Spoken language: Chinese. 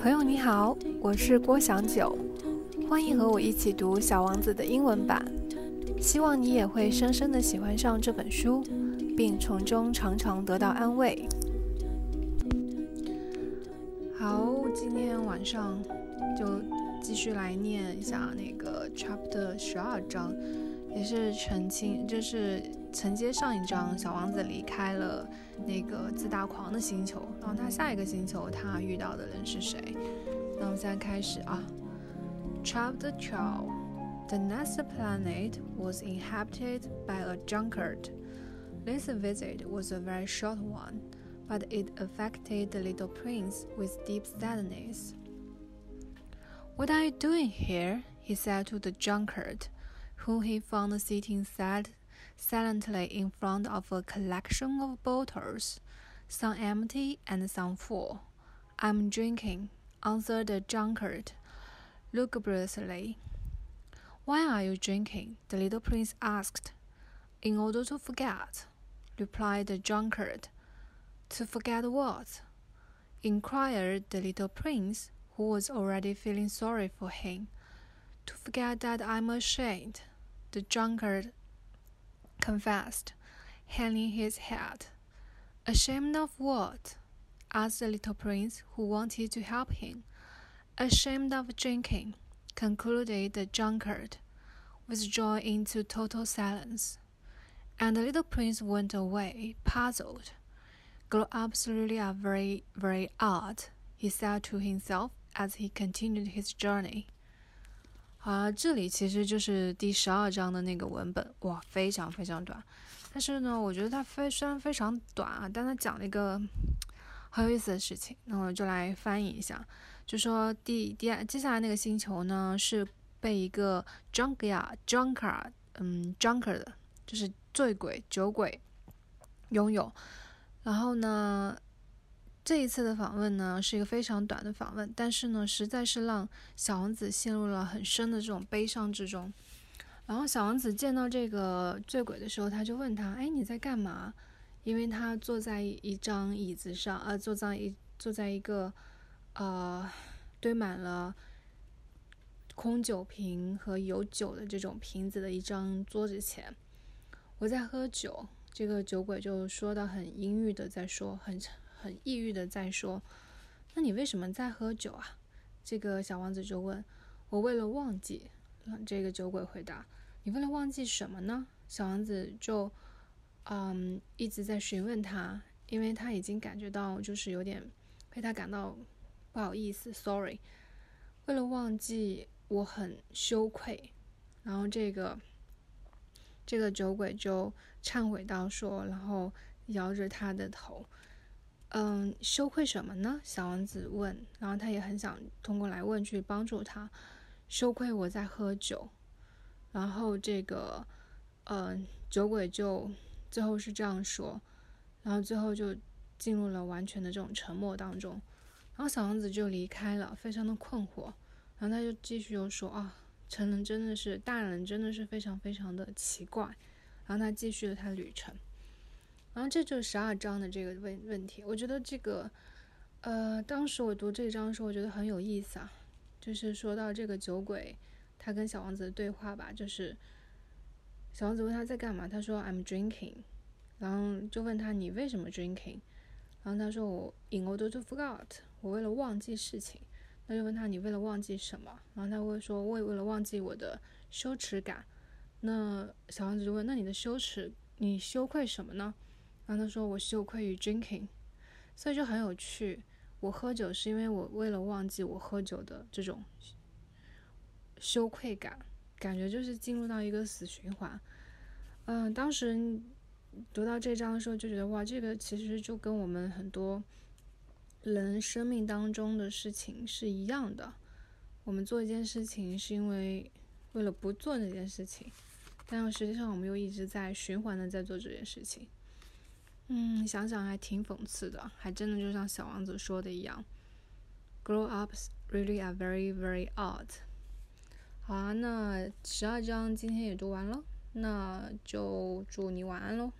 朋友你好，我是郭祥九，欢迎和我一起读《小王子》的英文版。希望你也会深深的喜欢上这本书，并从中常常得到安慰。好，今天晚上就继续来念一下那个 Chapter 十二章，也是澄清，就是承接上一章，小王子离开了那个自大狂的星球，然后他下一个星球他遇到的人是谁？那我们现在开始啊，Chapter Twelve。The next planet was inhabited by a drunkard. This visit was a very short one, but it affected the little prince with deep sadness. What are you doing here? he said to the drunkard, whom he found sitting sad, silently in front of a collection of bottles, some empty and some full. I'm drinking, answered the drunkard, lugubriously. Why are you drinking? the little prince asked. In order to forget, replied the drunkard. To forget what? inquired the little prince, who was already feeling sorry for him. To forget that I'm ashamed, the drunkard confessed, hanging his head. Ashamed of what? asked the little prince, who wanted to help him. Ashamed of drinking, concluded the drunkard, withdrawing into total silence. And the little prince went away, puzzled. Grown-ups really are very, very odd, he said to himself as he continued his journey. 啊，这里其实就是第十二章的那个文本，哇，非常非常短。但是呢，我觉得它非虽然非常短啊，但它讲了一个很有意思的事情。那我就来翻译一下。就说第第二接下来那个星球呢，是被一个 drunkard drunkard 嗯 drunkard 就是醉鬼酒鬼拥有。然后呢，这一次的访问呢是一个非常短的访问，但是呢，实在是让小王子陷入了很深的这种悲伤之中。然后小王子见到这个醉鬼的时候，他就问他：“哎，你在干嘛？”因为他坐在一张椅子上，呃，坐在一坐在一个。呃，堆满了空酒瓶和有酒的这种瓶子的一张桌子前，我在喝酒。这个酒鬼就说的很阴郁的在说，很很抑郁的在说。那你为什么在喝酒啊？这个小王子就问。我为了忘记。这个酒鬼回答。你为了忘记什么呢？小王子就嗯一直在询问他，因为他已经感觉到就是有点被他感到。不好意思，sorry。为了忘记，我很羞愧。然后这个这个酒鬼就忏悔到说，然后摇着他的头，嗯，羞愧什么呢？小王子问。然后他也很想通过来问去帮助他。羞愧我在喝酒。然后这个，嗯，酒鬼就最后是这样说。然后最后就进入了完全的这种沉默当中。然后小王子就离开了，非常的困惑。然后他就继续又说啊，成人真的是大人，真的是非常非常的奇怪。然后他继续了他旅程。然后这就是十二章的这个问问题。我觉得这个，呃，当时我读这一章的时候，我觉得很有意思啊。就是说到这个酒鬼，他跟小王子的对话吧，就是小王子问他在干嘛，他说 I'm drinking。然后就问他你为什么 drinking？然后他说我 in order to forget。我为了忘记事情，那就问他你为了忘记什么？然后他会说我也为了忘记我的羞耻感。那小王子就问那你的羞耻，你羞愧什么呢？然后他说我羞愧于 drinking，所以就很有趣。我喝酒是因为我为了忘记我喝酒的这种羞愧感，感觉就是进入到一个死循环。嗯，当时读到这章的时候就觉得哇，这个其实就跟我们很多。人生命当中的事情是一样的，我们做一件事情是因为为了不做那件事情，但实际上我们又一直在循环的在做这件事情。嗯，想想还挺讽刺的，还真的就像小王子说的一样，Grow-ups really are very very odd。好啊，那十二章今天也读完了，那就祝你晚安喽。